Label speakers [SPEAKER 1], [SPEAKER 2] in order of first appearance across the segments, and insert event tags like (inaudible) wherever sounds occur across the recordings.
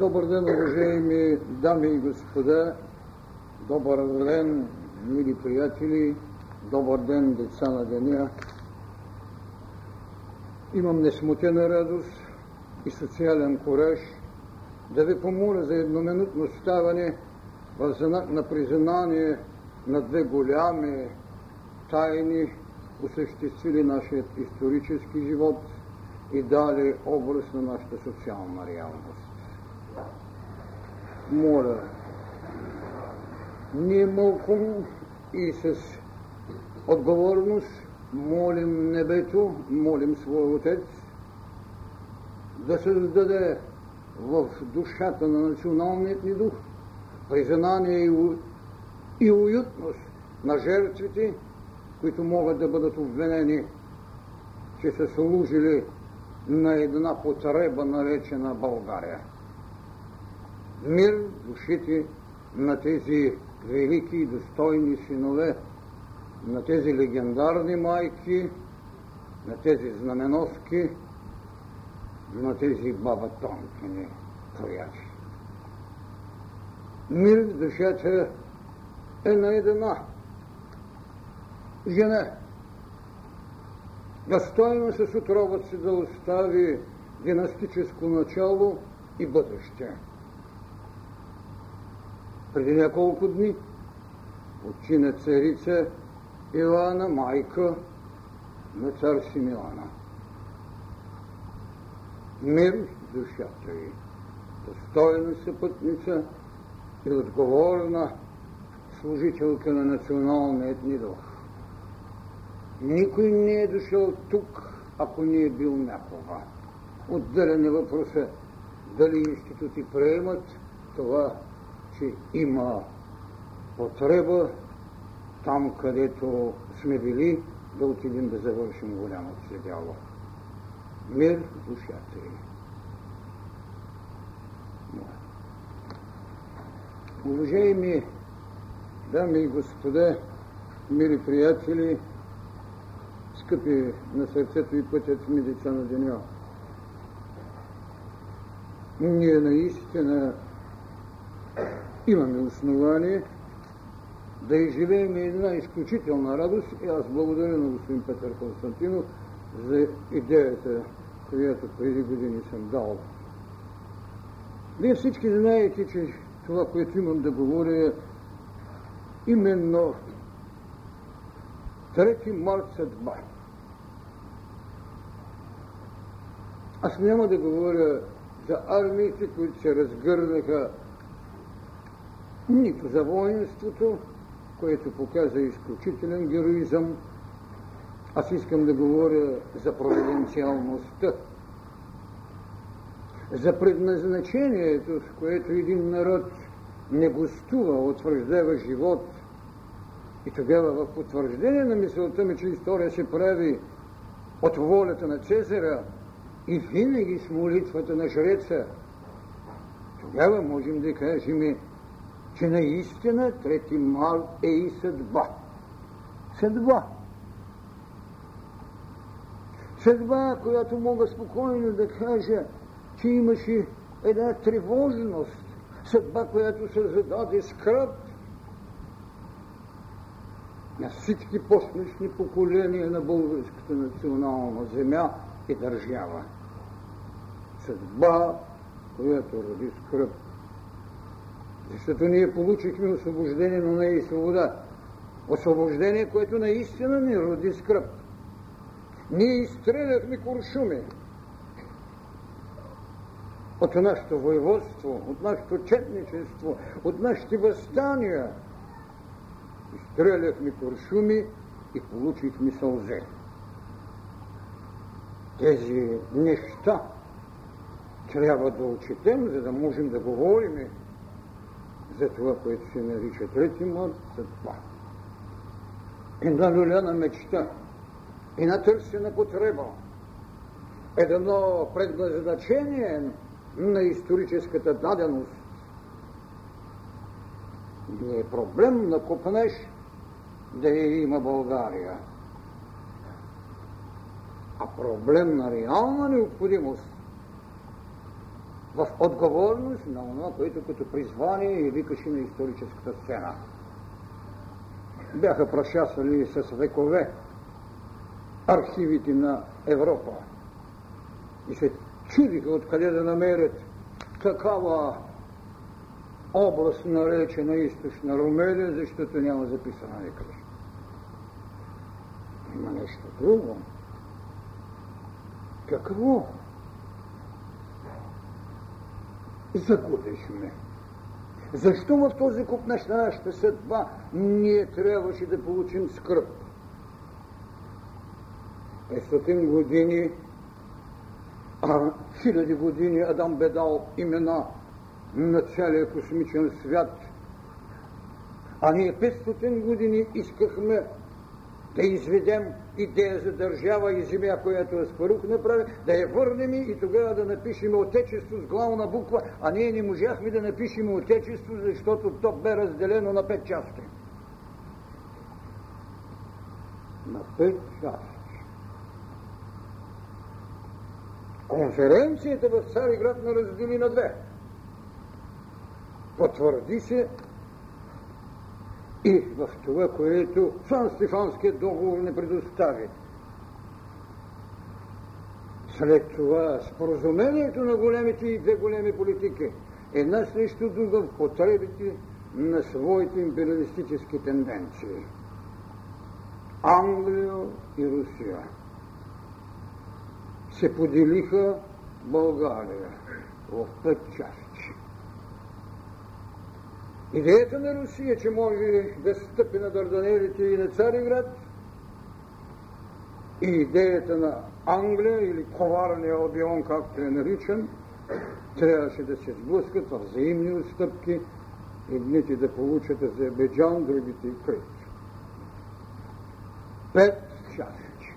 [SPEAKER 1] Добър ден, уважаеми дами и господа, добър ден, мили приятели, добър ден, деца на деня. Имам несмутена радост и социален кораж да ви помоля за едноминутно ставане в знак на признание на две голями тайни, осъществили нашият исторически живот и дали образ на нашата социална реалност. Моля, ние малко и с отговорност молим небето, молим своя Отец да създаде в душата на националният ни дух признание и уютност на жертвите, които могат да бъдат обвинени, че са служили на една потреба, наречена България. Мир душите на тези велики и достойни синове, на тези легендарни майки, на тези знаменоски, на тези бабатонкини прояви. Мир в душата е на една жена. Достойно с отробът си да остави династическо начало и бъдеще. Преди няколко дни отчина царица Илана, майка на цар Симеона. Мир в душата й, достойна съпътница и отговорна служителка на националният ни дух. Никой не е дошъл тук, ако не е бил някога. Отделен е въпроса дали институти приемат това, че има потреба там, където сме били, да отидем да завършим голямото си дяло. Мир душата е. Уважаеми дами и господа, мили приятели, скъпи на сърцето и пътят ми деца на деня. Ние наистина имаме основание да изживеем една изключителна радост и аз благодаря на господин Петър Константинов за идеята, която преди години съм дал. Вие всички знаете, че това, което имам да говоря е именно трети март съдба. Аз няма да говоря за армиите, които се разгърнаха нито за воинството, което показа изключителен героизъм. Аз искам да говоря за провиденциалността, за предназначението, с което един народ не гостува, утвърждава живот. И тогава в потвърждение на мисълта ми, че история се прави от волята на Цезара и винаги с молитвата на жреца, тогава можем да кажем, че наистина трети мал е и съдба. Съдба. Съдба, която мога спокойно да кажа, че имаше една тревожност, съдба, която се зададе скръп на всички посмешни поколения на българската национална земя и държава. Съдба, която роди скръп защото ние получихме освобождение, но не и свобода. Освобождение, което наистина ни роди скръп. Ние изстреляхме куршуми от нашето воеводство, от нашето четничество, от нашите възстания. Изстреляхме куршуми и получихме сълзе. Тези неща трябва да отчетем, за да можем да говорим за това, което се нарича трети март, съдба. Една люляна мечта, една търсена потреба, едно предназначение на историческата даденост. Не е проблем на купнеш да я има България, а проблем на реална необходимост в отговорност на това, което като призвание и викаше на историческата сцена. Бяха прошасвали с векове архивите на Европа и се чудиха откъде да намерят такава област наречена източна Румелия, защото няма записано никъде. Има нещо друго. Какво? Загубихме. Защо в този куп на нашата съдба ние трябваше да получим скръп? 500 години, а хиляди години Адам бе дал имена на целия космичен свят. А ние 500 години искахме да изведем идея за държава и земя, която Аспарух направи, да я върнем и тогава да напишем Отечество с главна буква, а ние не можахме да напишем Отечество, защото то бе разделено на пет части. На пет части. Конференцията в Цариград на раздели на две. Потвърди се и в това, което Сан Стефанският договор не предостави. След това споразумението на големите и две големи политики една срещу друга в потребите на своите империалистически тенденции. Англия и Русия се поделиха България в пет части. Идеята на Русия, че може да стъпи на Дарданелите и на Цариград, и идеята на Англия или коварния Албион, както е наричан, трябваше да се сблъскат в взаимни отстъпки, едните да получат Азербайджан, другите и Крит. Пет части.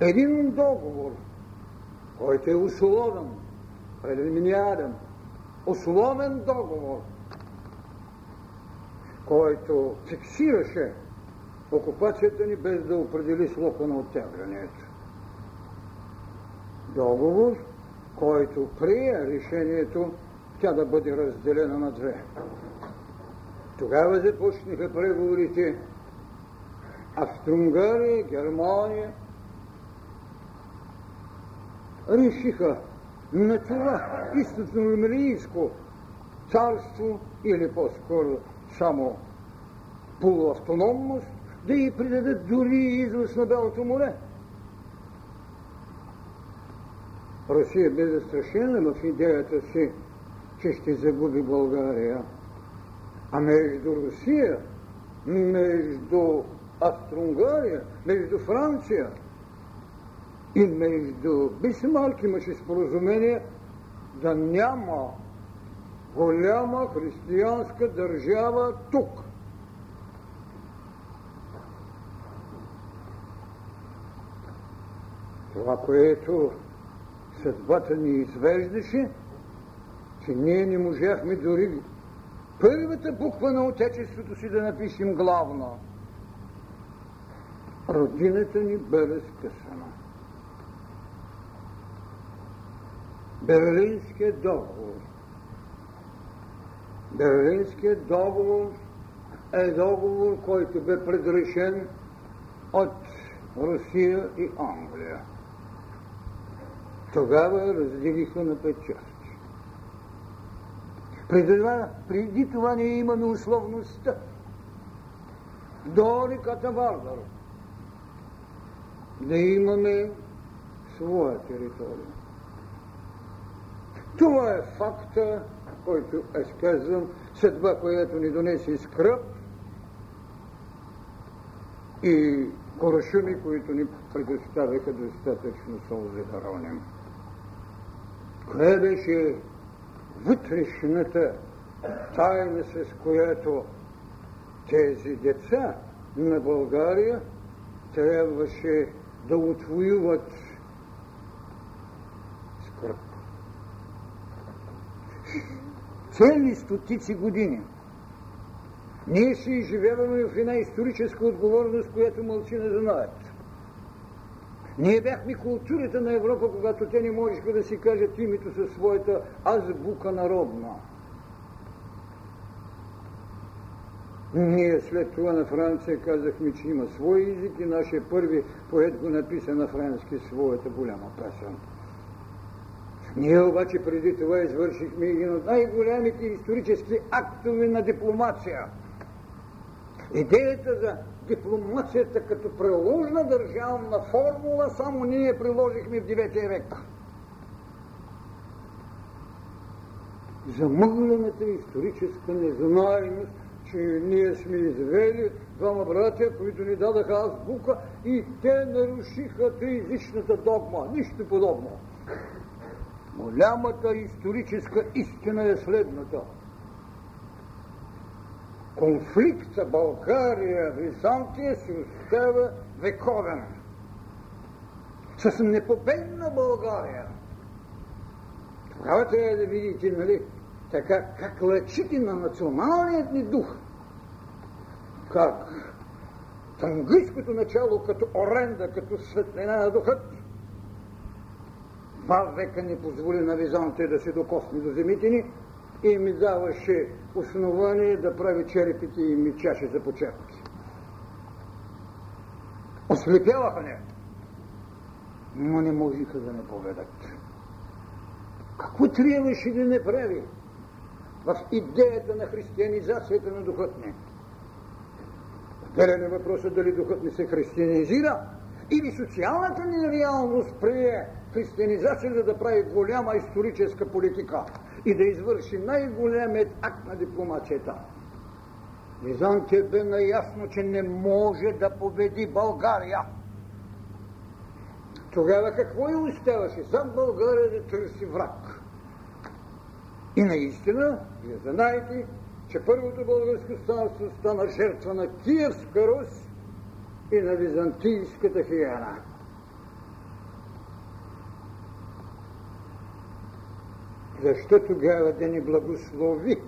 [SPEAKER 1] Един договор, който е условен, прелиминиарен, условен договор, който фиксираше окупацията ни без да определи слока на оттеглянето. Договор, който прие решението тя да бъде разделена на две. Тогава започнаха преговорите Австро-Унгария, Германия. Решиха на това източно-румелийско царство или по-скоро само полуавтономност да й придадат дори излъз на Белото море. Русия бе застрашена в идеята си, че ще загуби България. А между Русия, между Австро-Унгария, между Франция и между Бисмарк имаше споразумение да няма голяма християнска държава тук. Това, което съдбата ни извеждаше, че ние не можахме дори първата буква на Отечеството си да напишем главно. Родината ни бе разкъсана. Берлинският договор. Берлинският договор е договор, който бе предрешен от Русия и Англия. Тогава разделиха на пет части. Преди това, преди това ние имаме условността до реката Вардар да имаме своя територия. Това е факта, който аз казвам, съдба, която ни донесе скръп и корошуми, които ни предоставяха достатъчно сълзи да роним. Кое беше вътрешната тайна, с която тези деца на България трябваше да отвоюват скръп. Цели стотици години ние си изживяваме в една историческа отговорност, която мълчи не знаят. Ние бяхме културата на Европа, когато те не можеха да си кажат името със своята азбука народна. Ние след това на Франция казахме, че има свой език и нашия първи поет го написа на френски своята голяма песен. Ние обаче преди това извършихме един от най-голямите исторически актове на дипломация. Идеята за дипломацията като приложна държавна формула само ние приложихме в 9 век. Замъглената историческа незнаемост че ние сме извели двама братя, които ни дадаха азбука и те нарушиха триязичната догма. Нищо подобно. Голямата историческа истина е следната. Конфликта България-Византия се остава вековен. С непобедна България. Тогава трябва да видите, нали, така как лъчите на националният ни дух, как тангийското начало като оренда, като светлина на духът, два века не позволи на Византия да се докосне до земите ни и ми даваше основание да прави черепите и ми чаши за почерпки. Ослепяваха не, но не можеха да не поведат. Какво трябваше да не прави? в идеята на християнизацията на духът ни. Отделен е въпросът дали духът ни се християнизира или социалната ни реалност прие християнизацията да прави голяма историческа политика и да извърши най-големият акт на дипломацията. Византия бе наясно, че не може да победи България. Тогава какво и оставаше? Сам България да търси враг. И наистина, вие знаете, че първото българско станство стана жертва на Киевска Рус и на византийската хиена. Защо тогава да ни благослови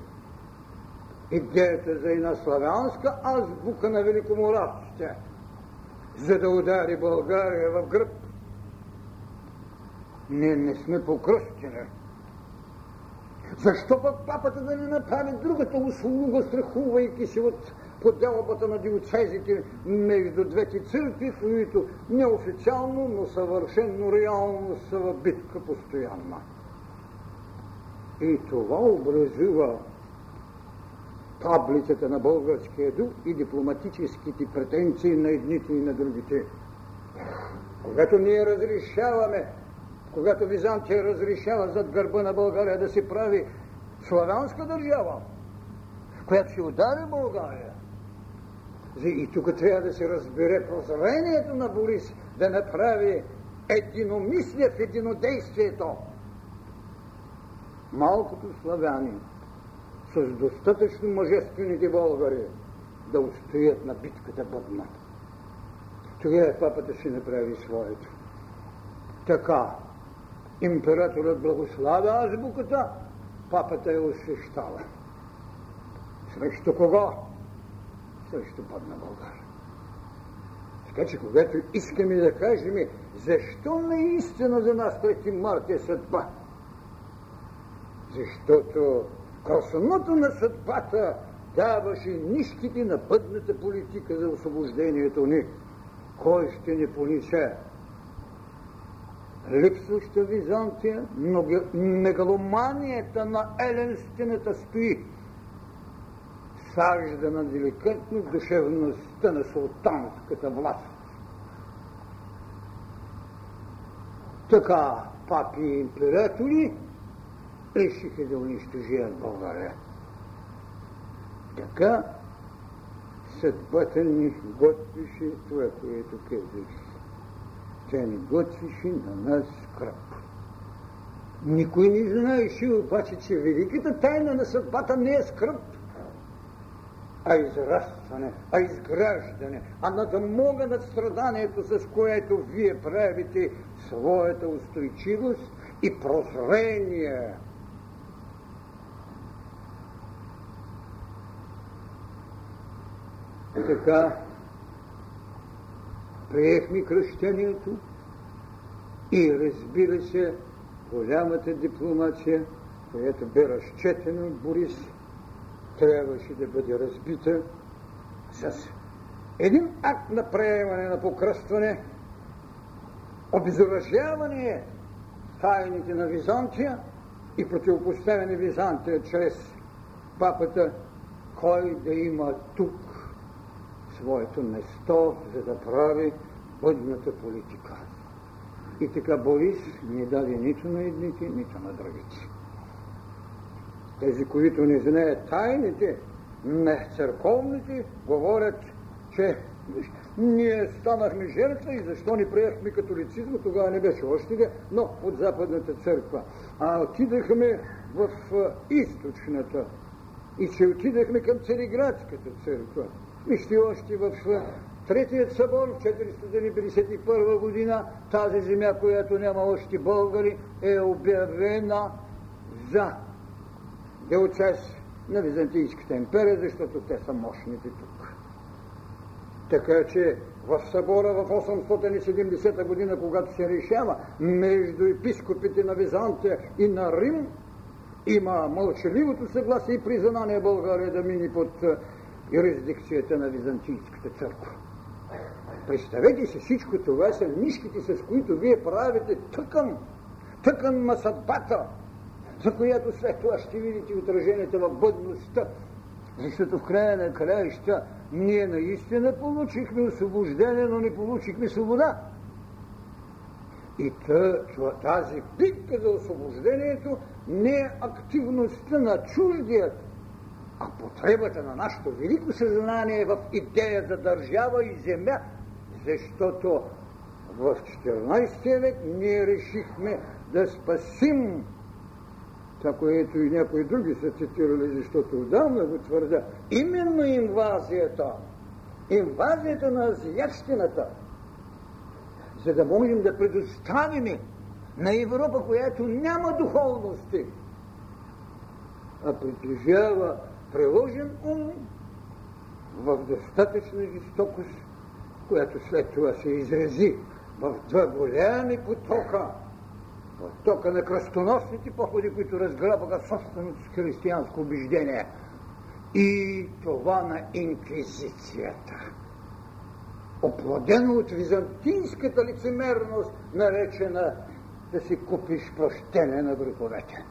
[SPEAKER 1] идеята за една славянска азбука на великомораците, за да удари България в гръб? Ние не сме покръстени. Защо пък папата да не направи другата услуга, страхувайки се от поделбата на диоцезите между двете църкви, които неофициално, но съвършенно реално са в битка постоянна. И това образува таблицата на българския дух и дипломатическите претенции на едните и на другите. Когато ние разрешаваме когато Византия разрешава зад гърба на България да се прави славянска държава, която ще удари България. И тук трябва да се разбере прозрението на Борис да направи единомислие в единодействието. Малкото славяни с достатъчно мъжествените българи да устоят на битката бъдна. Тогава папата ще направи своето. Така, императорът благославя азбуката, папата я освещава. Срещу кого? Срещу падна България. Така че, когато искаме да кажем, защо наистина за нас 3 марта е съдба? Защото красоното на съдбата даваше нищите на пътната политика за освобождението ни. Кой ще ни понесе? липсваща Византия, но мегаломанията на еленстината стои. Сажда на деликатно душевността на султанската власт. Така папи и императори решиха да унищожият България. Така съдбата ни готвише това, което казах тя ни готвише на нас кръп. Никой не знаеше обаче, че великата тайна на съдбата не е скръп, а израстване, а изграждане, а надмога над страданието, с което вие правите своята устойчивост и прозрение. Така, приехме кръщението И разбира се, голямата дипломация, която бе разчетена от Борис, трябваше да бъде разбита с един акт на приемане на покръстване, обезоръжаване тайните на Византия и противопоставяне Византия чрез папата, кой да има тук своето место, за да прави бъдната политика. И така Борис не даде нито на едните, нито на другите. Тези, които не знаят тайните на църковните, говорят, че ние станахме жертва и защо ни приехме католицизма, тогава не беше още, но от Западната църква. А отидахме в източната и че отидахме към Цариградската църква. Вижте още в Третият събор в 451 година тази земя, която няма още българи, е обявена за делчест на Византийската империя, защото те са мощните тук. Така че в събора в 870 година, когато се решава между епископите на Византия и на Рим, има мълчаливото съгласие и признание България да мини под юрисдикцията на Византийската църква. Представете си, всичко това са нишките, с които вие правите тъкън, тъкън на съдбата, за която след това ще видите отражението в бъдността. Защото в края на краища ние наистина получихме освобождение, но не получихме свобода. И тази битка за освобождението не е активността на чуждият, а потребата на нашето велико съзнание в идея за държава и земя, защото в 14 век ние решихме да спасим това, което и някои други са цитирали, защото отдавна го твърдя, именно инвазията, инвазията на азиатщината, за да можем да предоставим на Европа, която няма духовности, а притежава приложен ум в достатъчна жестокост, която след това се изрази в два голями потока, в тока на кръстоносните походи, които разграбаха собственото християнско убеждение и това на инквизицията. Оплодено от византийската лицемерност, наречена да си купиш прощение на греховете.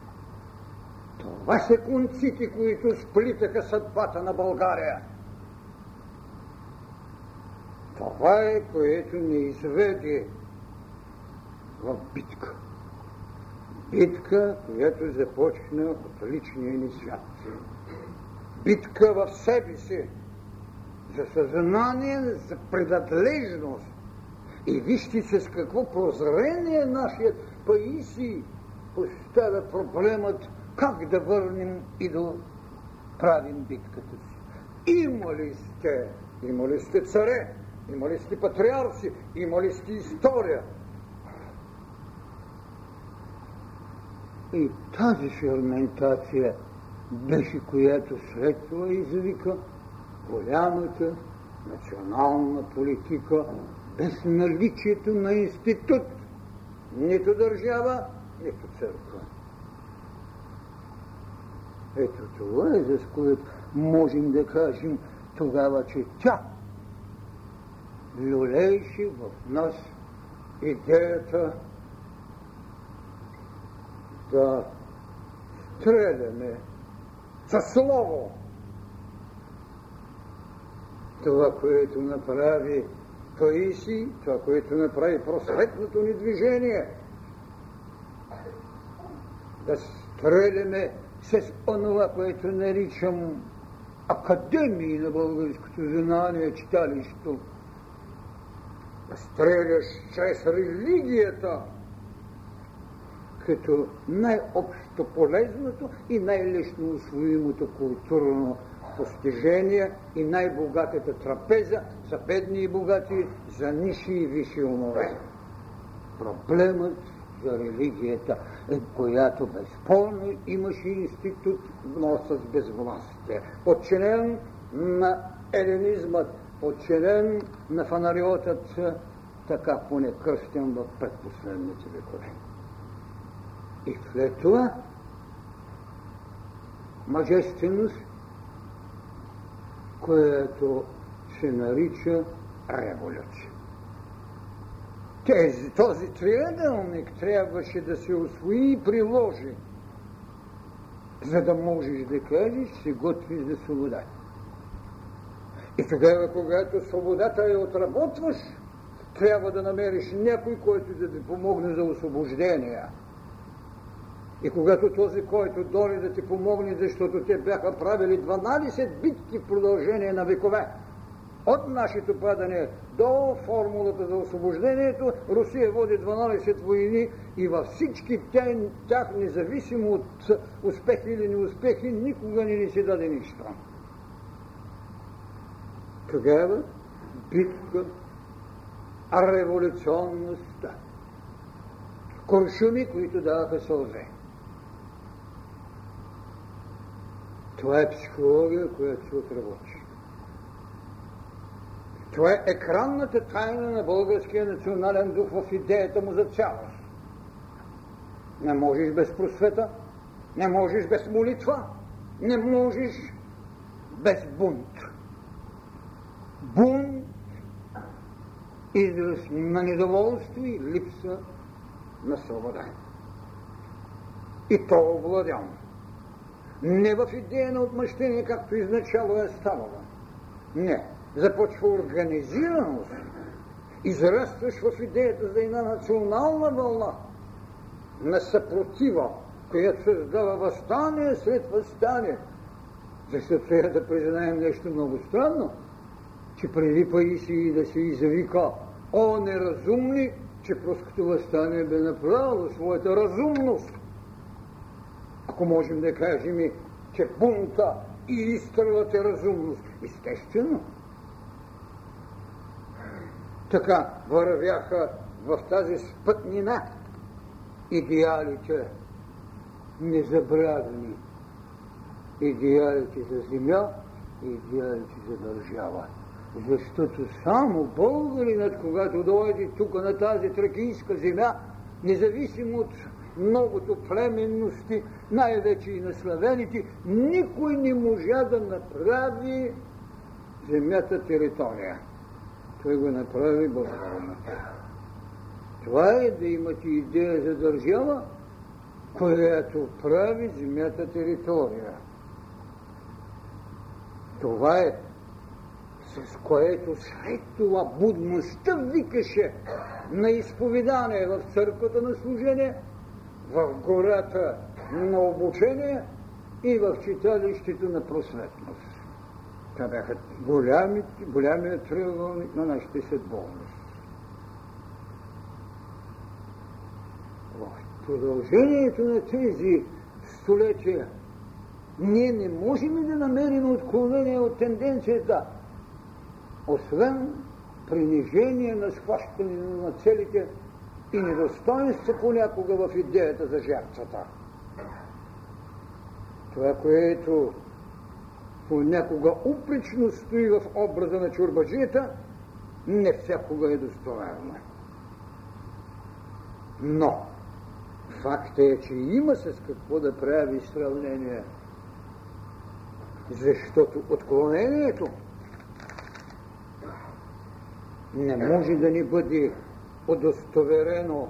[SPEAKER 1] Това са конците, които сплитаха съдбата на България. Това е, което ни изведе в битка. Битка, която започна от личния ни свят. Битка в себе си, за съзнание, за предадлежност. И вижте с какво прозрение нашият Паиси поставя проблемът как да върнем и да правим битката си. Има ли сте, има ли сте царе, има ли сте патриарси, има ли сте история? И тази ферментация беше, която след това извика голямата национална политика без наличието на институт, нито държава, нито църква. Ето това е, за което можем да кажем тогава, че тя люлейше в нас идеята да стреляме със слово. Това, което направи Таиси, това, което направи просветното ни движение, да стреляме с онова, което наричам академии на българското знание, читалището, стреляш чрез религията, като най-общо полезното и най-лесно усвоимото културно постижение и най-богатата трапеза за бедни и богати, за ниши и висши умове. Проблемът за религията, която безспорно имаше институт, но с безвластие, подчинен на еленизмът, подчинен на фанариотът така поне кръстен в предпоследните векове. И след това мъжественост, което се нарича революция. Тези, този триъгълник трябваше да се освои и приложи, за да можеш да кажеш, се готвиш за свобода. И тогава, когато свободата я отработваш, трябва да намериш някой, който да ти помогне за освобождение. И когато този, който дори да ти помогне, защото те бяха правили 12 битки в продължение на векове, от нашето падане до формулата за освобождението, Русия води 12 войни и във всички тях, независимо от успехи или неуспехи, никога не ни си даде нищо. Тогава битка, революционността, куршуми, които даваха сълзе. Това е психология, която се отработи. Това е екранната тайна на българския национален дух в идеята му за цялост. Не можеш без просвета, не можеш без молитва, не можеш без бунт. Бунт, израз на недоволство и липса на свобода. И то овладяно. Не в идея на отмъщение, както изначало е ставало. Не започва организираност, израстваш в идеята за една национална вълна. На съпротива, която създава възстание след възстание. Защото трябва да признаем нещо много странно, че преди Паисий да се извика о неразумни, че пруското възстание бе направило своята разумност. Ако можем да кажем, че бунта и изстрелът е разумност, естествено, така вървяха в тази спътнина идеалите незабравени, идеалите за земя и идеалите за държава. Защото само българинът, когато дойде тук на тази тракийска земя, независимо от многото племенности, най-вече и на славените, никой не можа да направи земята територия. Той го направи буквално. Това е да имате идея за държава, която прави земята територия. Това е с което след това будността викаше на изповедание в църквата на служение, в гората на обучение и в читалището на просветност. Това бяха голями, голямият триъгълник на нашите съдбовност. В продължението на тези столетия ние не можем да намерим отклонение от тенденцията, освен принижение на схващане на целите и недостоинство понякога в идеята за жертвата. Това, което понякога упречно стои в образа на чурбаджията, не всякога е достоверно. Но, факт е, че има с какво да прави сравнение, защото отклонението не може да ни бъде удостоверено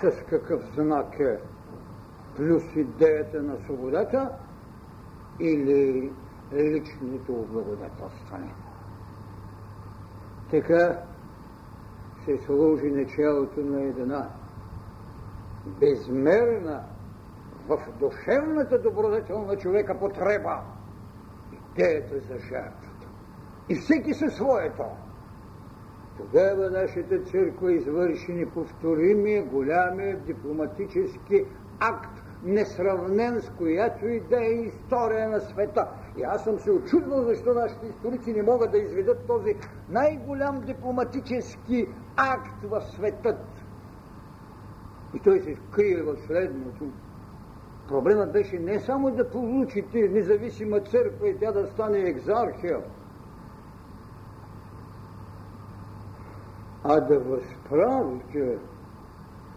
[SPEAKER 1] с какъв знак е плюс идеята на свободата, или личното облагодателстване. Така се сложи началото на една безмерна в душевната добродетел на човека потреба идеята за жертвата. И всеки със своето. Тогава нашата църква извърши неповторимия, голямия дипломатически акт несравнен с която и да е история на света. И аз съм се очудвал, защо нашите историци не могат да изведат този най-голям дипломатически акт в светът. И той се крие в следното. Проблемът беше не само да получите независима църква и тя да стане екзархия, а да възправите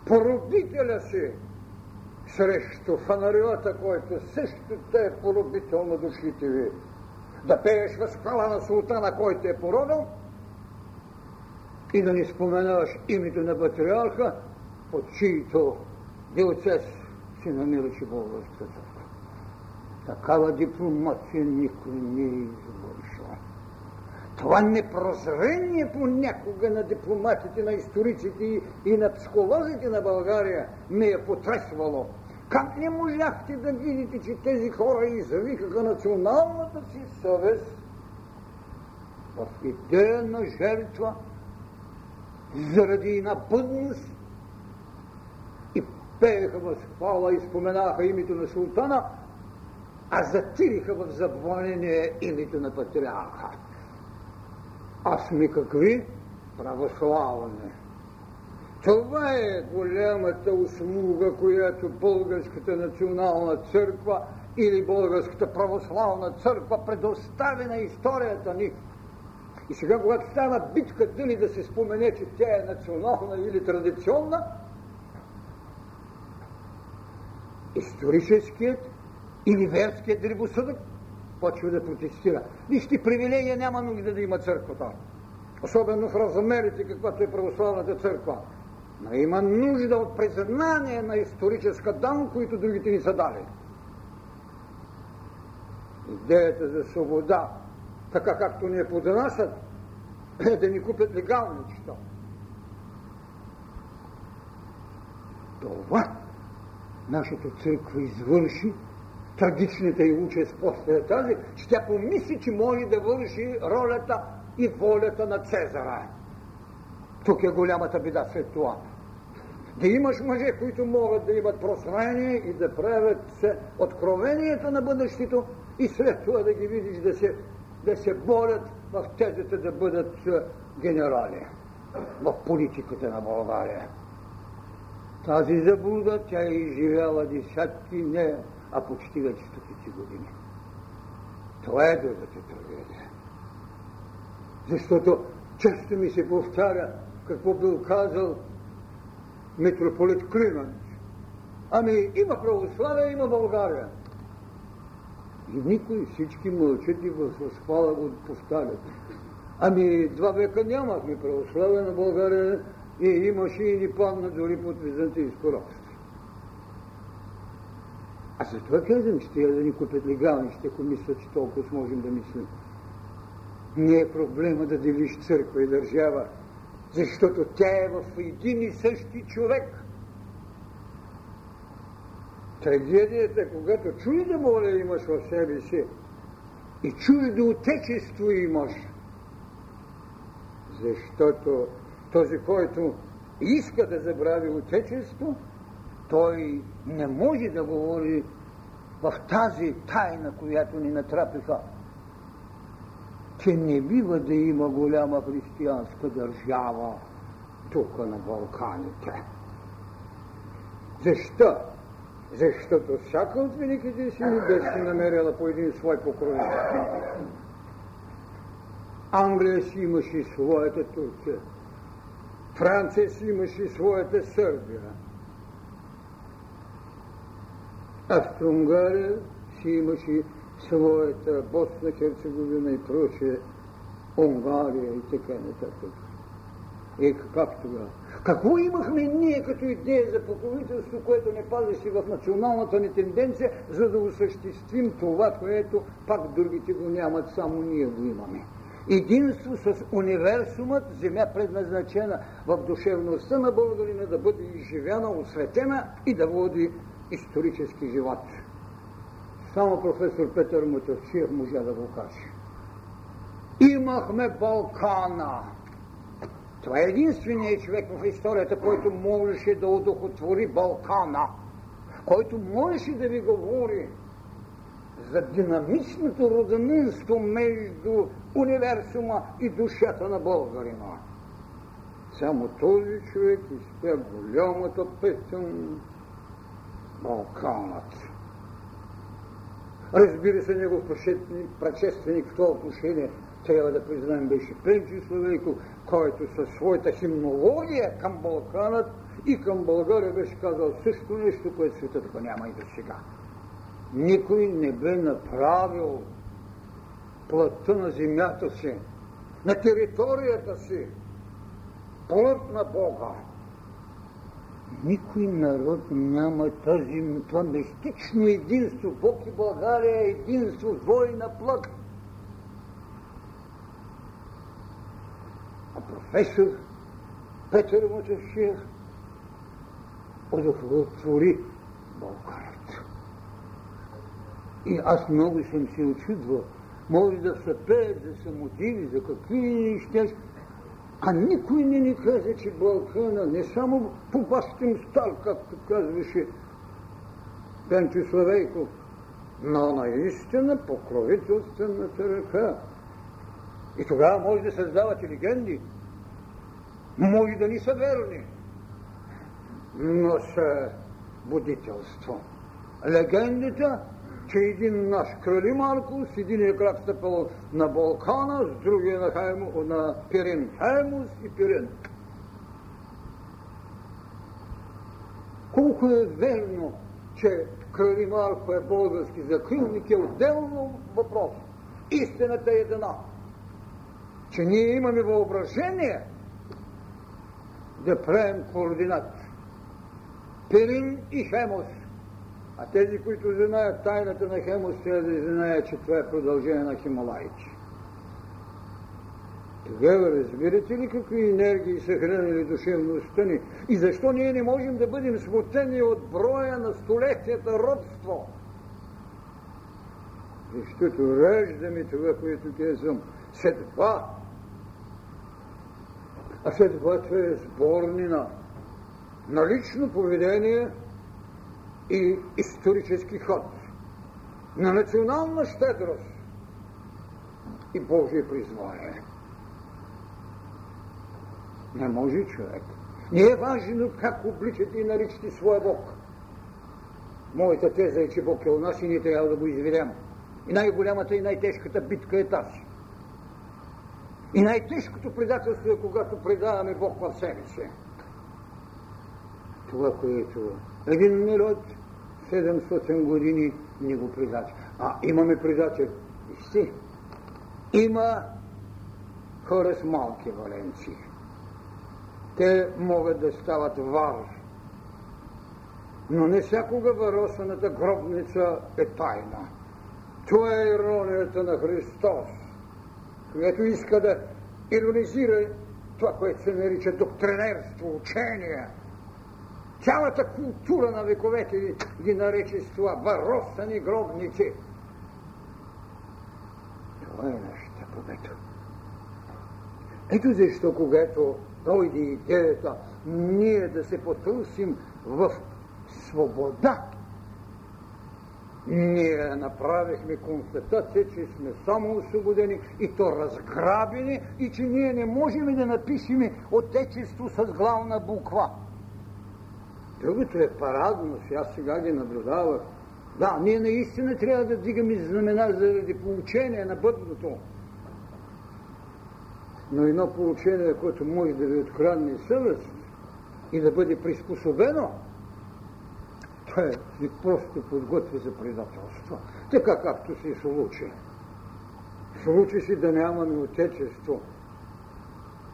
[SPEAKER 1] породителя си срещу фанариота, който също те е поробител на душите ви. Да пееш възхвала на султана, който е породил и да ни споменаваш името на патриарха, под чието диоцес си намираше българската църква. Такава дипломация никой не е извършил. Това непрозрение понякога на дипломатите, на историците и на психолозите на България ме е потресвало. Как не можахте да видите, че тези хора извикаха националната си съвест в идея на жертва заради напъдност и пееха възхвала и споменаха името на султана, а затириха в забвонение името на патриарха. А сме какви? Православни. Това е голямата услуга, която Българската национална църква или Българската православна църква предостави на историята ни. И сега, когато стана битка дали да се спомене, че тя е национална или традиционна, историческият или верският дребосъдък почва да протестира. Вижте, привилегия няма нужда да има църквата. Особено в размерите, каквато е православната църква. Но има нужда от признание на историческа дан, които другите ни са дали. Идеята за свобода, така както ни е поднасят, е да ни купят легално неща. Това нашата църква извърши трагичната и участ после е тази, че тя помисли, че може да върши ролята и волята на Цезара. Тук е голямата беда след това. Да имаш мъже, които могат да имат прозрение и да правят откровението на бъдещето и след това да ги видиш да се, да се борят в тезата да бъдат генерали в политиката на България. Тази заблуда тя е изживяла десятки, не, а почти вече стотици години. Това е другата трагедия. Защото често ми се повтаря какво бил казал митрополит Климент. Ами има православие, има България. И никой, всички мълчат и възхвала го повтарят. Ами два века нямахме православие на България и имаше и ни падна дори под византийско робство. А за това казвам, ще я да ни купят легални, ще ако мислят, че толкова можем да мислим. Не е проблема да делиш църква и държава, защото тя е в един и същи човек. Трагедията когато чужда воля имаш в себе си. И чуждо отечество имаш, защото този, който иска да забрави отечество, той не може да говори в тази тайна, която ни натрапиха че не бива да има голяма християнска държава тук на Балканите. Защо? Защото всяка от великите сили беше намерила по един свой покровител. Англия си имаше своята Турция. Франция си имаше своята Сърбия. Австро-Унгария си имаше своята Босна, Херцеговина и прочее, Унгария и така нататък. Е, как тогава? Какво имахме ние като идея за покровителство, което не пазеше в националната ни тенденция, за да осъществим това, което пак другите го нямат, само ние го имаме? Единство с универсумът, земя предназначена в душевността на българина да бъде изживяна, осветена и да води исторически живот. Само професор Петър Мутавчиев можа да го каже. Имахме Балкана. Това е единственият човек в историята, който можеше да удохотвори Балкана, който можеше да ви говори за динамичното роденинство между универсума и душата на българина. Само този човек изпя голямата песен Балканът. Разбира се, негов предшественик в това отношение трябва да признаем беше Пенчо Славейков, който със своята химнология към Балканът и към България беше казал също нещо, което света тук няма и до сега. Никой не бе направил плътта на земята си, на територията си, плът на Бога. Никой народ няма тази, това мистично единство. Бог и България е единство, двойна плът. А професор Петър Мотовшиев удовлетвори Балканът. И аз много съм се очудвал. Може да се пеят за самотиви, за какви неща, а никой не ни каза, че Балкана не само по бащин стар, както казваше Пенчо Славейков, но наистина покровителствената ръка. И тогава може да създавате легенди, може да ни са верни, но са будителство. Легендата че един наш крали Марко с единия крак стъпал на Балкана, с другия на, Хайму, на Пирин. Хаймус и Пирин. Колко е верно, че крали Марко е български закрилник е отделно въпрос. Истината е една. Че ние имаме въображение да правим координат. Пирин и Хемос а тези, които знаят тайната на Хемос, трябва да знаят, че това е продължение на Хималайчи. Тогава разбирате ли какви енергии са хранили душевността ни и защо ние не можем да бъдем смутени от броя на столетията робство? Защото раждаме това, което казвам, съдба. А съдбата е сборнина на лично поведение – и исторически ход, на национална щедрост и Божие призвание. Не може човек. Не е важно как обличате и наричате своя Бог. Моята теза е, че Бог е у нас и ние трябва да го изведем. И най-голямата и най-тежката битка е тази. И най-тежкото предателство е, когато предаваме Бог в себе си. Това, което един народ 700 години ни го предача. А имаме предател. Вижте, има хора с малки валенции. Те могат да стават вар. Но не всякога варосаната гробница е тайна. Това е иронията на Христос, която иска да иронизира това, което се нарича доктринерство, учение – Цялата култура на вековете ги нарече с това варосани гробници. Това е нашата победа. Ето защо, когато дойде идеята ние да се потърсим в свобода, ние направихме констатация, че сме само освободени и то разграбени и че ние не можем да напишем Отечество с главна буква. Другото е парадно, аз сега ги наблюдавах. Да, ние наистина трябва да дигаме знамена заради получение на бъдното. Но едно получение, което може да ви открадне съвест и да бъде приспособено, това е ви просто подготви за предателство. Така както се случи. Случи си да нямаме отечество,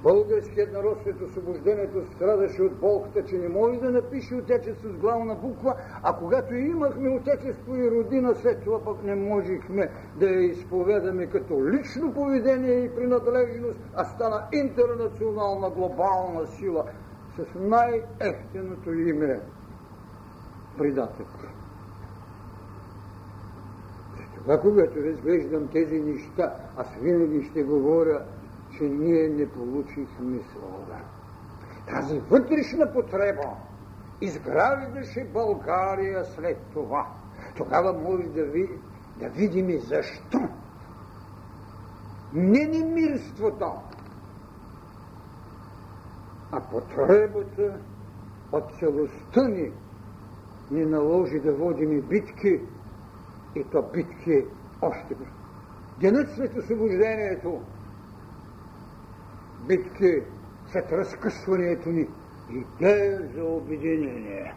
[SPEAKER 1] Българският народ след освобождението страдаше от болката, че не може да напише отечество с главна буква, а когато имахме отечество и родина, след това пък не можехме да я изповедаме като лично поведение и принадлежност, а стана интернационална глобална сила с най-ефтеното име предател. Това, когато разглеждам тези неща, аз винаги ще говоря че ние не получихме свобода. Тази вътрешна потреба изграждаше България след това. Тогава може да, ви, да видим защо. Не немирството, а потребата от целостта ни ни наложи да водим битки и то битки още. Денът след освобождението битки, след разкъсването ни, идея за обединение.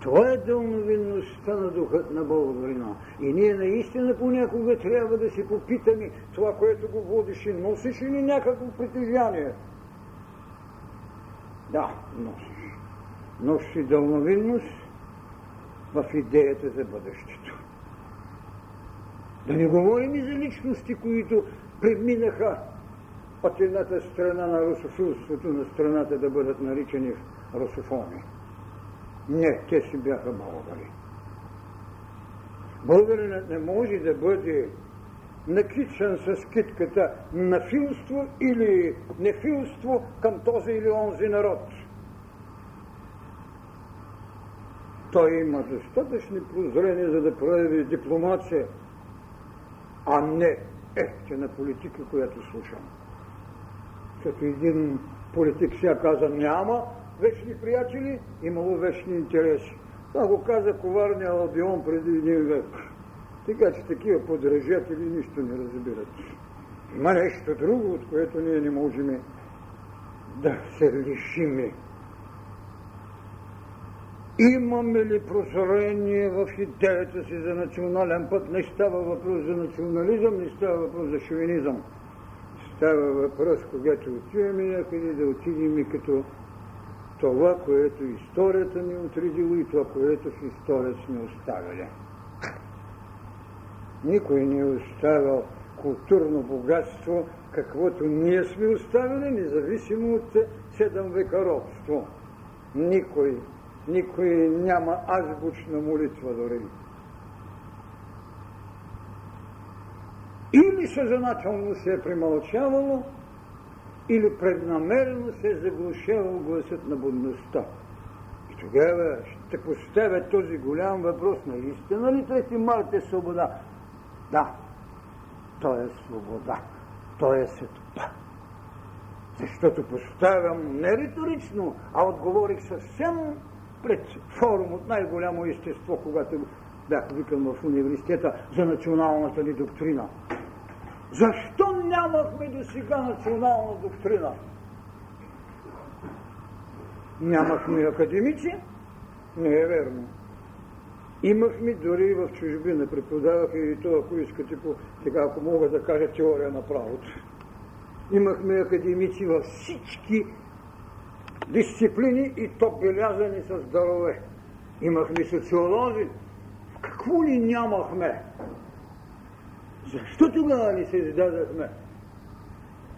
[SPEAKER 1] Това е дълновинността на духът на българина. И ние наистина понякога трябва да си попитаме това, което го и носиш или някакво притежание. Да, носиш. Носиш дълновинност в идеята за бъдещето. Да не говорим и за личности, които преминаха от едната страна на русофилството на страната да бъдат наричани русофони. Не, те си бяха българи. Българинът не може да бъде накичан с китката на филство или нефилство към този или онзи народ. Той има достатъчни прозрения, за да прояви дипломация, а не ефтина политика, която слушам. Като един политик сега каза, няма вечни приятели, имало вечни интереси. Това го каза коварния Албион преди един век. Така че такива подражатели нищо не разбират. Има нещо друго, от което ние не можем да се лишиме. Имаме ли прозрение в идеята си за национален път? Не става въпрос за национализъм, не става въпрос за шовинизъм. Става въпрос, когато отиваме някъде, да отидем и като това, което историята ни отредила и това, което в историята сме оставили. Никой не е оставил културно богатство, каквото ние сме оставили, независимо от седем века робство. Никой, никой няма азбучна молитва дори. Или съзнателно се е примълчавало, или преднамерено се е заглушавал гласът на будността. И тогава ще поставя този голям въпрос, наистина ли трети март е свобода? Да, то е свобода, то е светота. Защото поставям не риторично, а отговорих съвсем пред форум от най-голямо естество, когато бях викан в университета за националната ни доктрина. Защо нямахме до сега национална доктрина? Нямахме академици? Не е верно. Имахме дори в чужбина, преподаваха и то, ако искате, по, сега, ако мога да кажа, теория на правото. Имахме академици във всички дисциплини и то белязани с дарове. Имахме социолози. Какво ли нямахме? Защо тогава не се издадахме?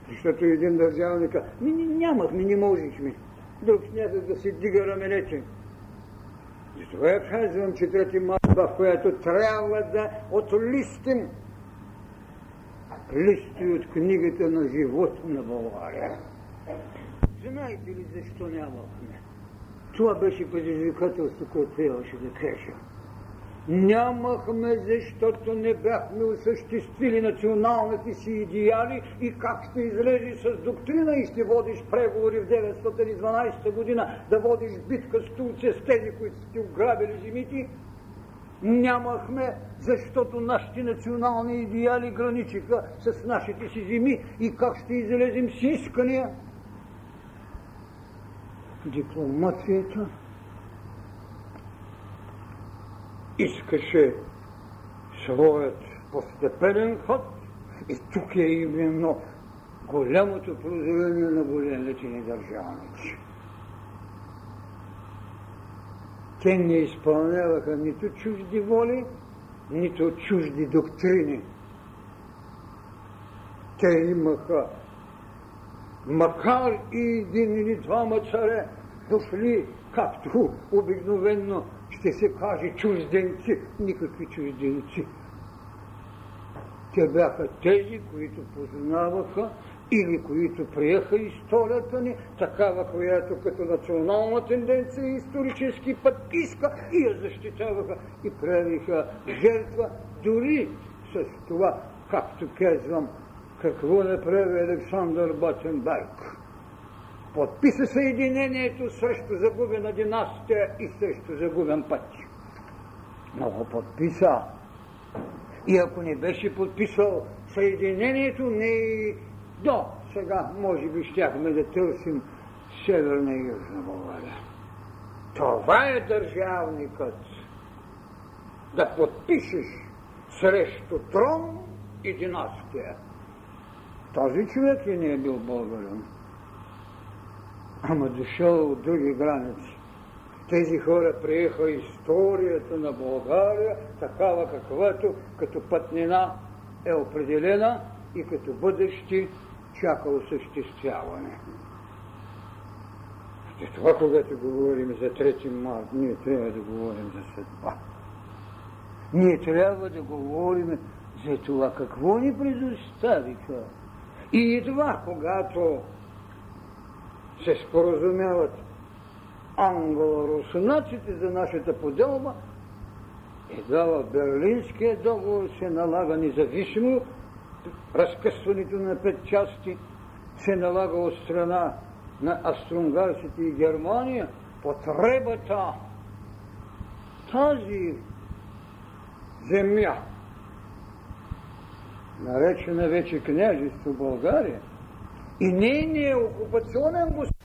[SPEAKER 1] Защото един държавник ми нямахме, не можехме. Друг някак да си дига раменете. Затова я казвам, че трети в която трябва да отлистим листи от книгата на живота на България. Знаете ли защо нямахме? Това беше предизвикателство, което трябваше да кажа. Нямахме, защото не бяхме осъществили националните си идеали и как ще излезеш с доктрина и ще водиш преговори в 912 година, да водиш битка с Турция с тези, които сте ограбили земите. Нямахме, защото нашите национални идеали граничиха с нашите си земи и как ще излезем с искания. Дипломацията искаше своят постепенен ход и тук е именно голямото прозрение на големите ни държавници. Те не изпълняваха нито чужди воли, нито чужди доктрини. Те имаха, макар и един или двама царе, дошли, както обикновенно ще се каже чужденци, никакви чужденци. Те бяха тези, които познаваха или които приеха историята ни, такава, която като национална тенденция исторически път иска и я защитаваха и правиха жертва дори с това, както казвам, какво направи Александър Батенберг подписа съединението срещу загубена династия и срещу загубен път. Много подписа. И ако не беше подписал съединението, не До сега, може би, щяхме да търсим Северна и Южна България. Това е държавникът. Да подпишеш срещу трон и династия. Този човек и не е бил българин. Ама дошъл от други граници. Тези хора приеха историята на България, такава каквато като пътнина е определена и като бъдещи чака осъществяване. И това, когато говорим за 3 март, ние трябва да говорим за съдба. Ние трябва да говорим за това какво ни предоставиха. И едва когато се споразумяват англо-русонаците за нашата поделба, едва в Берлинския договор се налага независимо разкъсването на пет части, се налага от страна на австронгарците и Германия потребата. Тази земя, наречена вече княжество България, и нейният окупационен господин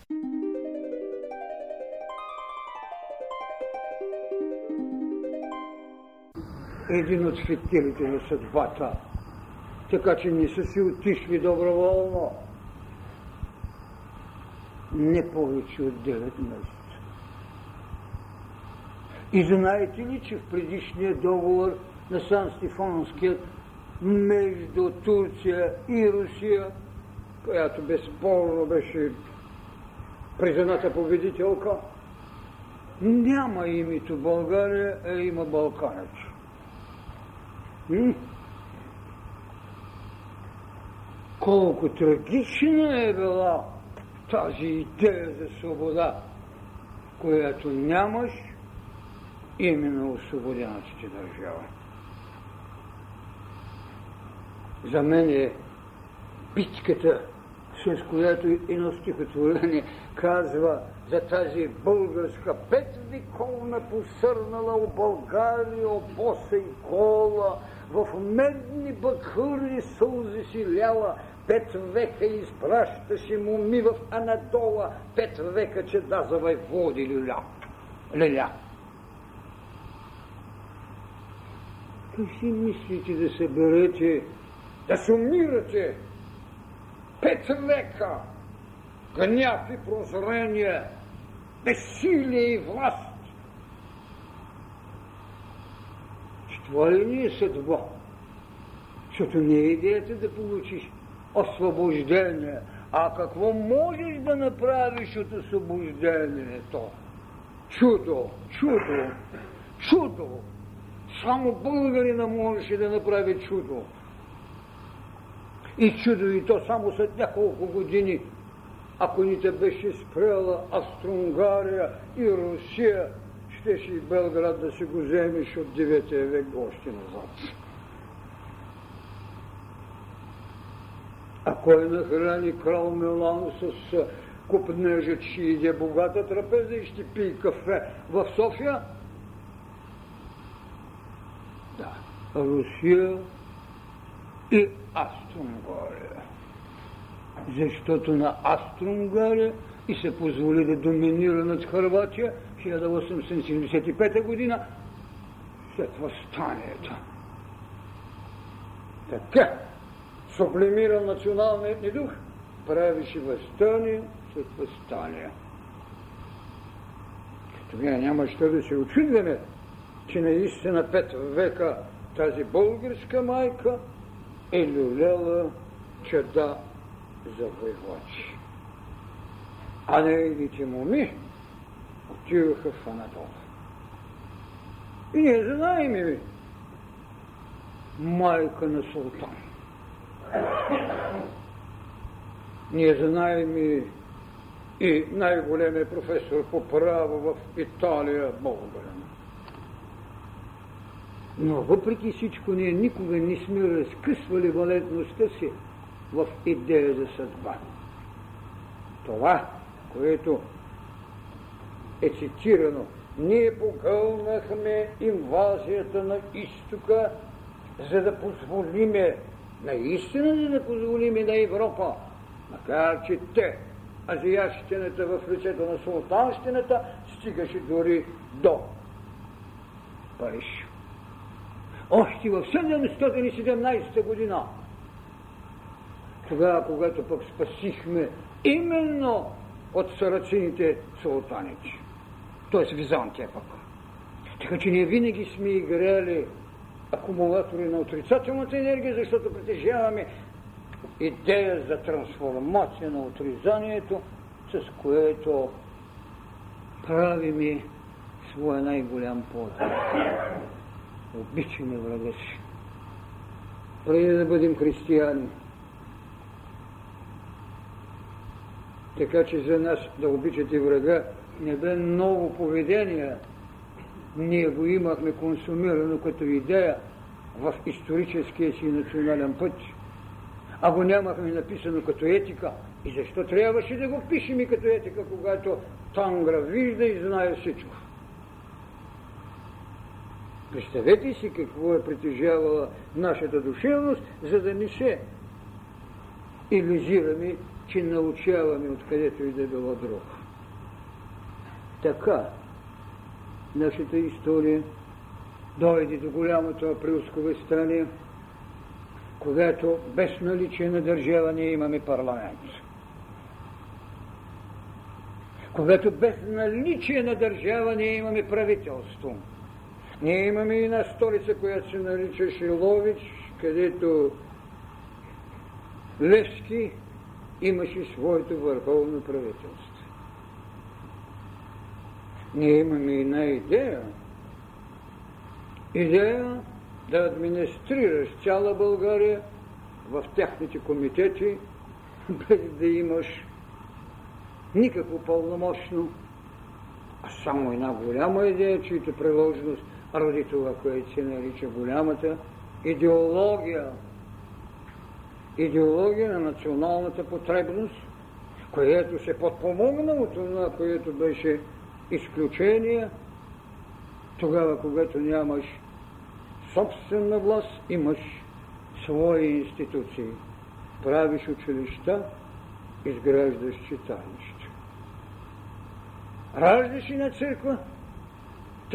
[SPEAKER 1] един от светилите на съдбата, така че не са си отишли доброволно не повече от 9 месеца. И знаете ли, че в предишния договор на Сан Стефанският между Турция и Русия, която безспорно беше признаната победителка, няма името България, а има Балканец. Колко трагична е била тази идея за свобода, която нямаш, именно освободената държава. За мен е битката, с която едно стихотворение казва за тази българска петвековна посърнала у България обоса и кола, в медни бакъри сълзи си ляла, Пет века изпращаше му ми в Анадола, пет века, че да за води люля. Леля. Как си мислите да съберете, да сумирате пет века гняв и прозрение, безсилие и власт? Че това ли ни е съдба? Защото не е идеята да получиш освобождение. А какво можеш да направиш от освобождението? Чудо, чудо, чудо. Само българина можеше да направи чудо. И чудо и то само след няколко години, ако ни те беше спрела Австро-Унгария и Русия, щеше и Белград да си го вземеш от 9 век още назад. А кой нахрани крал Милано с купнежа, че иде богата трапеза и ще пие кафе в София? Да, Русия и Австро-Унгария. Защото на Австро-Унгария и се позволи да доминира над Харватия 1875 година след възстанието. Така, сублимира националният ни дух, правеше възстание след възстание. Тогава няма що да се очудваме, че наистина пет века тази българска майка е люляла чада за войводчи. А нейните моми отиваха в Анатола. И ние знаем ми майка на султан. Ние знаем и, и най-големият професор по право в Италия, българин. Но въпреки всичко ние никога не сме разкъсвали валентността си в идея за съдба. Това, което е цитирано, ние погълнахме инвазията на изтока, за да позволиме наистина да не позволим на Европа Макар, че те, азиящината в лицето на султанщината, стигаше дори до Париж. Още в 717 година, тогава, когато пък спасихме именно от сарацините султаници, т.е. Византия пък. Така че ние винаги сме играли акумулатори на отрицателната енергия, защото притежаваме идея за трансформация на отрицанието, с което правиме своя най-голям подвиг. Обичаме врага си. Преди да бъдем християни. Така че за нас да обичате врага не бе ново поведение. Ние го имахме консумирано като идея в историческия си национален път, а го нямахме написано като етика. И защо трябваше да го пишем и като етика, когато Тангра вижда и знае всичко? Представете си какво е притежавала нашата душевност, за да не се иллюзираме, че научаваме откъдето и да е било друго. Така, нашата история дойде до голямото априлско възстание, когато без наличие на държава ние имаме парламент. Когато без наличие на държава ние имаме правителство. Ние имаме и една столица, която се нарича Шилович, където Левски имаше своето върховно правителство. Ние имаме една идея. Идея да администрираш цяла България в техните комитети, (laughs) без да имаш никакво пълномощно, а само една голяма идея, чието приложност роди това, което се нарича голямата идеология. Идеология на националната потребност, което се подпомогна от това, което беше изключение, тогава, когато нямаш собствена власт, имаш свои институции. Правиш училища, изграждаш читалища. Раждаш и на църква,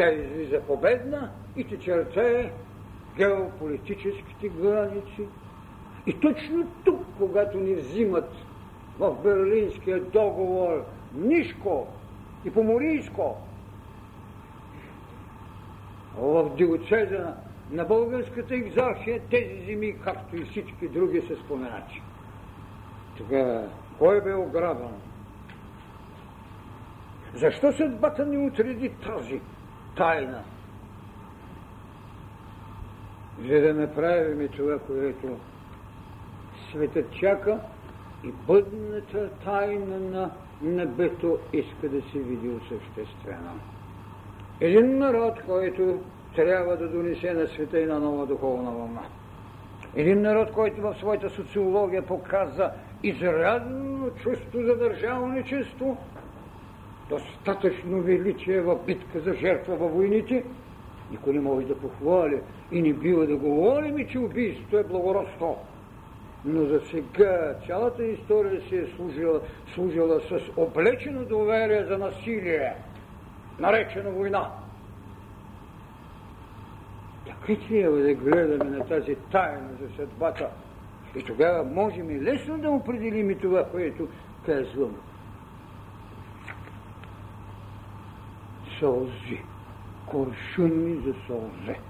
[SPEAKER 1] тя излиза победна и ти чертае геополитическите граници. И точно тук, когато ни взимат в Берлинския договор Нишко и Поморийско, в диоцеза на българската екзархия тези земи, както и всички други, са споменати. Тогава, кой бе ограбен? Защо съдбата ни отреди тази тайна? За да направим това, което светът чака и бъдната тайна на небето иска да се види осъществена. Един народ, който трябва да донесе на света и на нова духовна вълна. Един народ, който в своята социология показа изрядно чувство за държавничество, достатъчно величие в битка за жертва във войните, никой не може да похвали и не бива да говорим, че убийството е благородство. Но за сега цялата история си е служила, служила с облечено доверие за насилие, наречено война. Така трябва да гледаме на тази тайна за съдбата. И тогава можем и лесно да определим и това, което казвам. Сълзи. Куршуми за сълзе.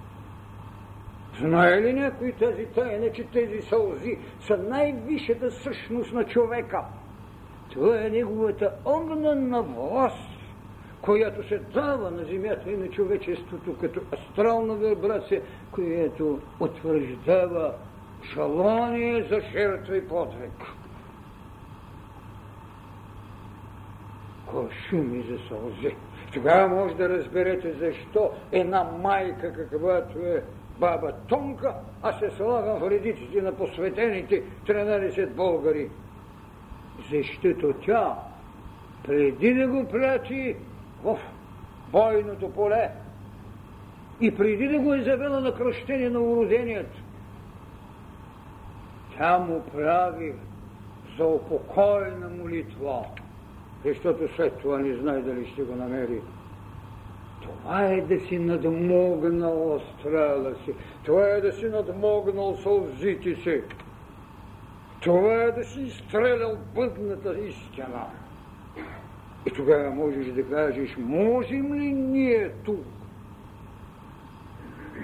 [SPEAKER 1] Знае ли някой тази тайна, че тези сълзи са най-висшата същност на човека? Това е неговата огнена власт която се дава на земята и на човечеството като астрална вибрация, която утвърждава желание за жертва и подвиг. Кошуми за сълзи. Тогава може да разберете защо една майка, каквато е баба Тонка, а се слага в редиците на посветените 13 българи. Защото тя, преди да го прати, в бойното поле и преди да го е завела на кръщение на уродението, тя му прави за упокойна молитва, защото след това не знае дали ще го намери. Това е да си надмогнал стрела си. Това е да си надмогнал сълзите си. Това е да си изстрелял бъдната истина. И тогава можеш да кажеш, можем ли ние тук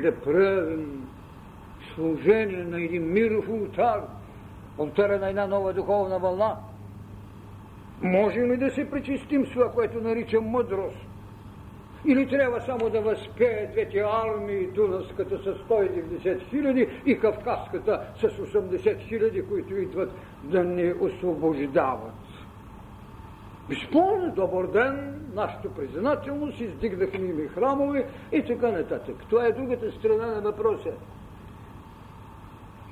[SPEAKER 1] да правим служение на един миров ултар, ултара на една нова духовна вълна? Можем ли да се причистим с това, което наричам мъдрост? Или трябва само да възпее двете армии, Дунавската с 190 хиляди и Кавказската с 80 хиляди, които идват да ни освобождават. Безспорно, добър ден, нашата признателност, издигнахме ми храмове и така нататък. Това е другата страна на въпроса.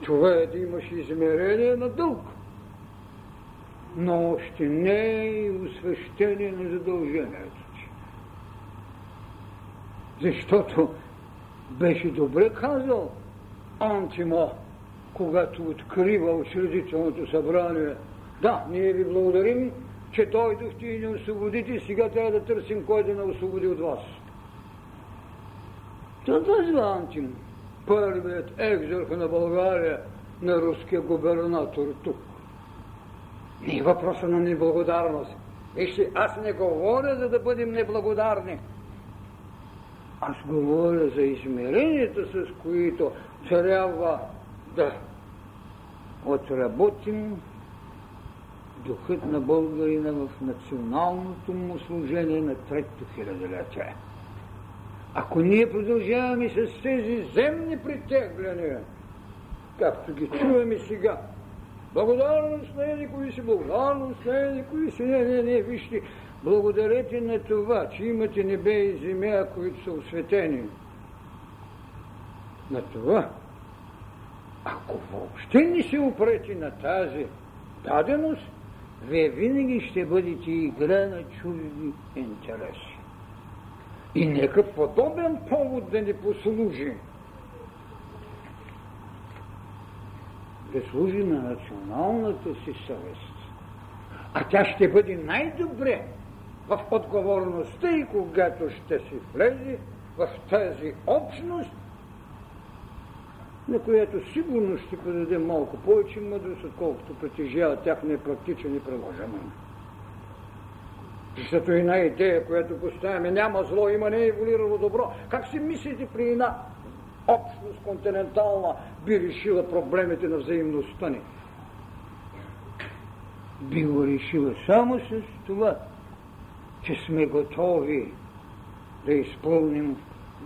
[SPEAKER 1] Това е да имаш измерение на дълг, но още не е освещение на задължението ти. Защото беше добре казал Антима, когато открива учредителното събрание. Да, ние ви благодарим, че дойдохте и не освободите, сега трябва да търсим кой да не освободи от вас. Това казва Антим, първият екзорх на България, на руския губернатор тук. Не е въпроса на неблагодарност. Вижте, аз не говоря за да бъдем неблагодарни. Аз говоря за измеренията, с които трябва да отработим духът на българина в националното му служение на третото хилядолетие. Ако ние продължаваме с тези земни притегляния, както ги чуваме сега, благодарност на еди кои си, благодарност на еди кои си, не, не, не, вижте, благодарете на това, че имате небе и земя, които са осветени. На това, ако въобще не се опрете на тази даденост, вие винаги ще бъдете игра на чужди интереси. И нека подобен повод да ни послужи. Да служи на националната си съвест. А тя ще бъде най-добре в отговорността и когато ще си влезе в тази общност, на която сигурно ще подаде малко повече мъдрост, отколкото притежава тяхния практичен и приложен. Защото една идея, която поставяме, няма зло, има не еволирало добро. Как си мислите при една общност континентална би решила проблемите на взаимността ни? Би го решила само с това, че сме готови да изпълним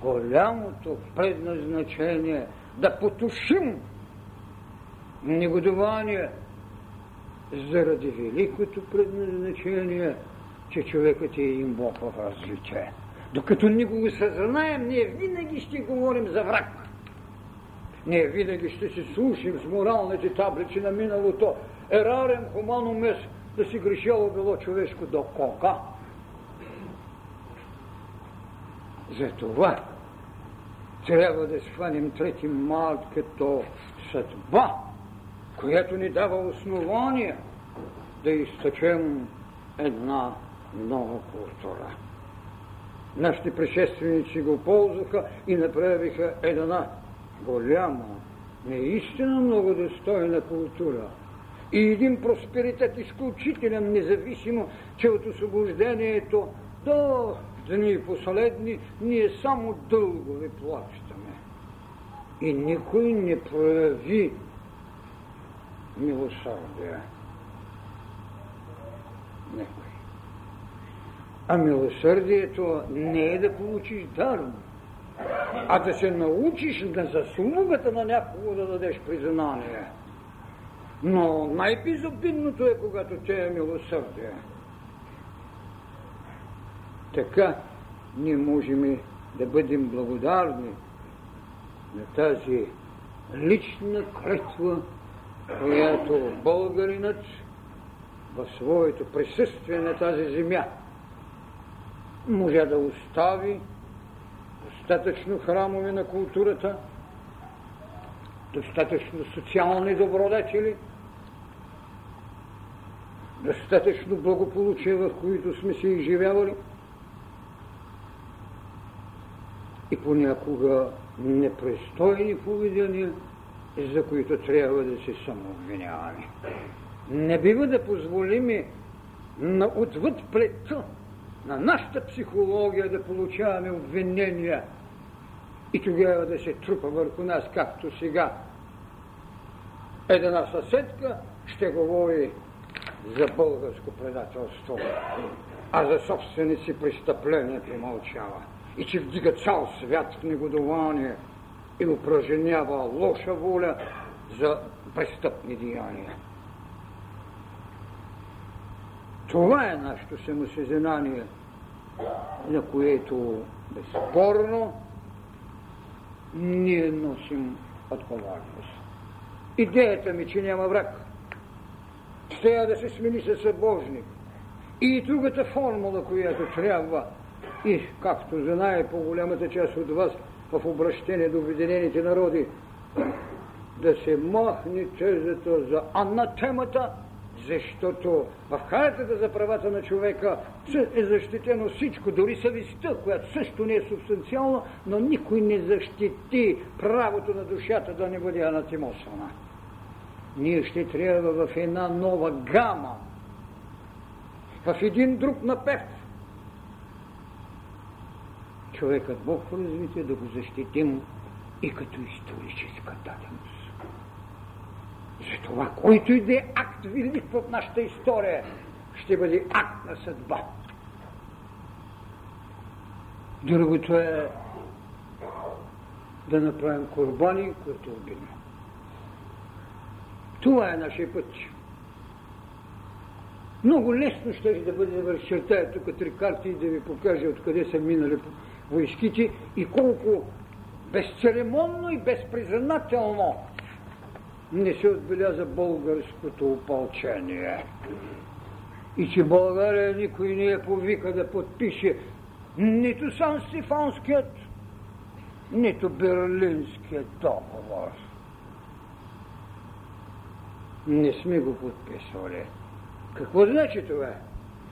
[SPEAKER 1] голямото предназначение – да потушим негодование заради великото предназначение, че човекът е им Бог в развитие. Докато го съзнаем, ние винаги ще говорим за враг. Ние винаги ще се слушим с моралните таблици на миналото. Ерарем хуманум мес да си грешало било човешко до кока. Затова трябва да схванем трети малт като съдба, която ни дава основание да изтъчем една нова култура. Нашите предшественици го ползваха и направиха една голяма, неистина много достойна култура. И един просперитет изключителен, независимо, че от освобождението до дни последни, ние само дългове плащаме. И никой не прояви милосърдие. Никой. А милосърдието не е да получиш даром, а да се научиш на заслугата на някого да дадеш признание. Но най-безобидното е, когато те е милосърдие. Така ние можем да бъдем благодарни на тази лична клетва, която българинът в своето присъствие на тази земя може да остави достатъчно храмове на културата, достатъчно социални добродетели, достатъчно благополучие, в които сме се изживявали и понякога непристойни поведения, за които трябва да се самообвиняваме. Не бива да позволиме на отвъд плета на нашата психология да получаваме обвинения и тогава да се трупа върху нас, както сега. Една съседка ще говори за българско предателство, а за собствените си престъпления премълчава. И че вдига цял свят в негодование и упражнява лоша воля за престъпни деяния. Това е нашето самосъзнание, на което безспорно ние носим отговорност. Идеята ми, че няма враг, трябва да се смени със събожник. И другата формула, която трябва, и както знае по-голямата част от вас в обращение до Обединените народи, да се махне тезата за анатемата, защото в хартата за правата на човека е защитено всичко, дори съвестта, която също не е субстанциална, но никой не защити правото на душата да не бъде анатемосвана. Ние ще трябва в една нова гама, в един друг напев, човекът Бог развитие да го защитим и като историческа даденост. Затова, който и да е акт велик в нашата история, ще бъде акт на съдба. Другото е да направим корбани, които обидно. Това е нашия път. Много лесно ще да бъде да разчертая тук три карти и да ви покажа откъде са минали войските и колко безцеремонно и безпризнателно не се отбеляза българското опълчение. И че България никой не е повика да подпише нито Сан Стефанският, нито Берлинският договор. Не сме го подписвали. Какво значи това?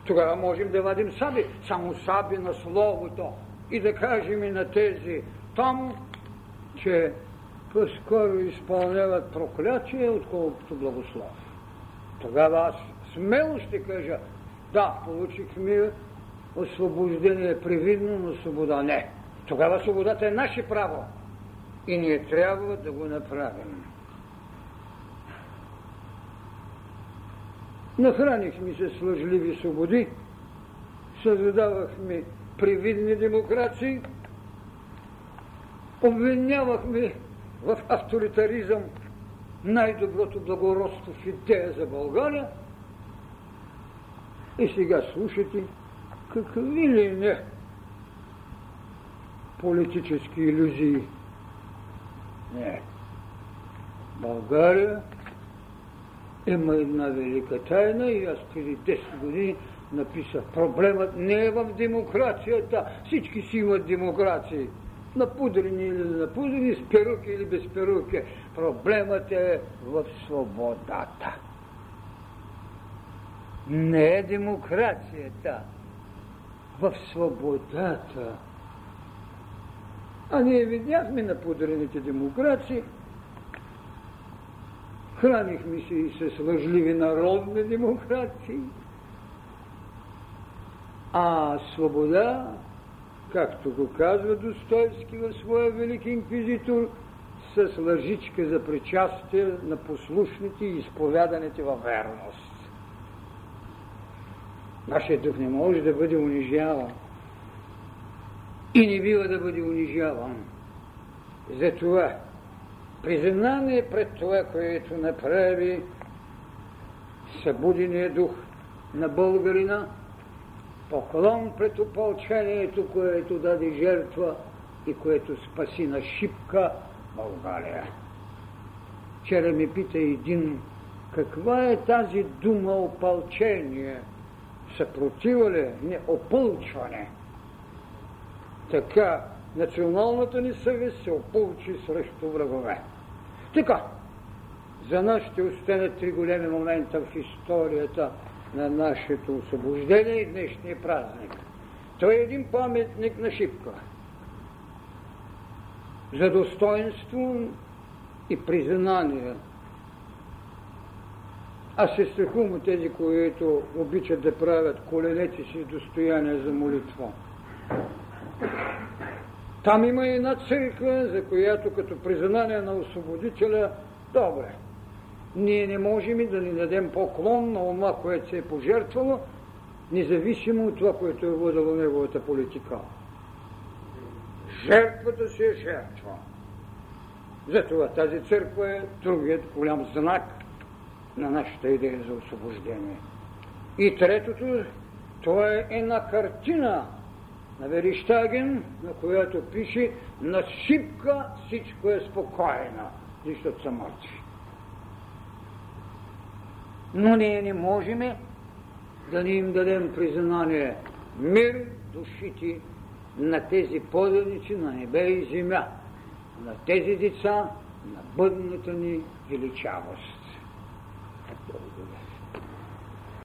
[SPEAKER 1] Тогава можем да вадим саби, само саби на словото и да кажем и на тези там, че по-скоро изпълняват проклятие, отколкото благослов. Тогава аз смело ще кажа, да, получихме освобождение привидно, но свобода не. Тогава свободата е наше право и ние трябва да го направим. Нахранихме се с лъжливи свободи, създавахме привидни демокрации, обвинявахме в авторитаризъм най-доброто благородство в идея за България. И сега слушайте какви ли не политически иллюзии. Не. България има една велика тайна и аз преди 10 години написах. Проблемът не е в демокрацията. Всички си имат демокрации напудрени или напудрени, с перуки или без перуки. Проблемът е в свободата. Не е демокрацията, в свободата. А ние видяхме напудрените демокрации, хранихме се и с лъжливи народни демокрации, а свобода както го казва Достоевски в своя велик инквизитор, с лъжичка за причастие на послушните и изповяданите във верност. Нашия дух не може да бъде унижаван и не бива да бъде унижаван. Затова признание пред това, което направи събудения дух на българина – поклон пред опълчението, което даде жертва и което спаси на шипка България. Вчера ми пита един, каква е тази дума опълчение? Съпротива ли? Не, опълчване. Така, националната ни съвест се опълчи срещу врагове. Така, за нас ще остане три големи момента в историята на нашето освобождение и днешния празник. Той е един паметник на Шипка. За достоинство и признание. Аз се страхувам от тези, които обичат да правят коленете си достояние за молитва. Там има една църква, за която като признание на освободителя, добре, ние не можем да ни дадем поклон на това, което се е пожертвало, независимо от това, което е водило неговата политика. Жертвата си е жертва. Затова тази църква е другият голям знак на нашата идея за освобождение. И третото, това е една картина на Вериштаген, на която пише на шипка всичко е спокойно, защото са мъртви. Но ние не можем да ни им дадем признание мир душите на тези поданици на небе и земя, на тези деца, на бъдната ни величавост.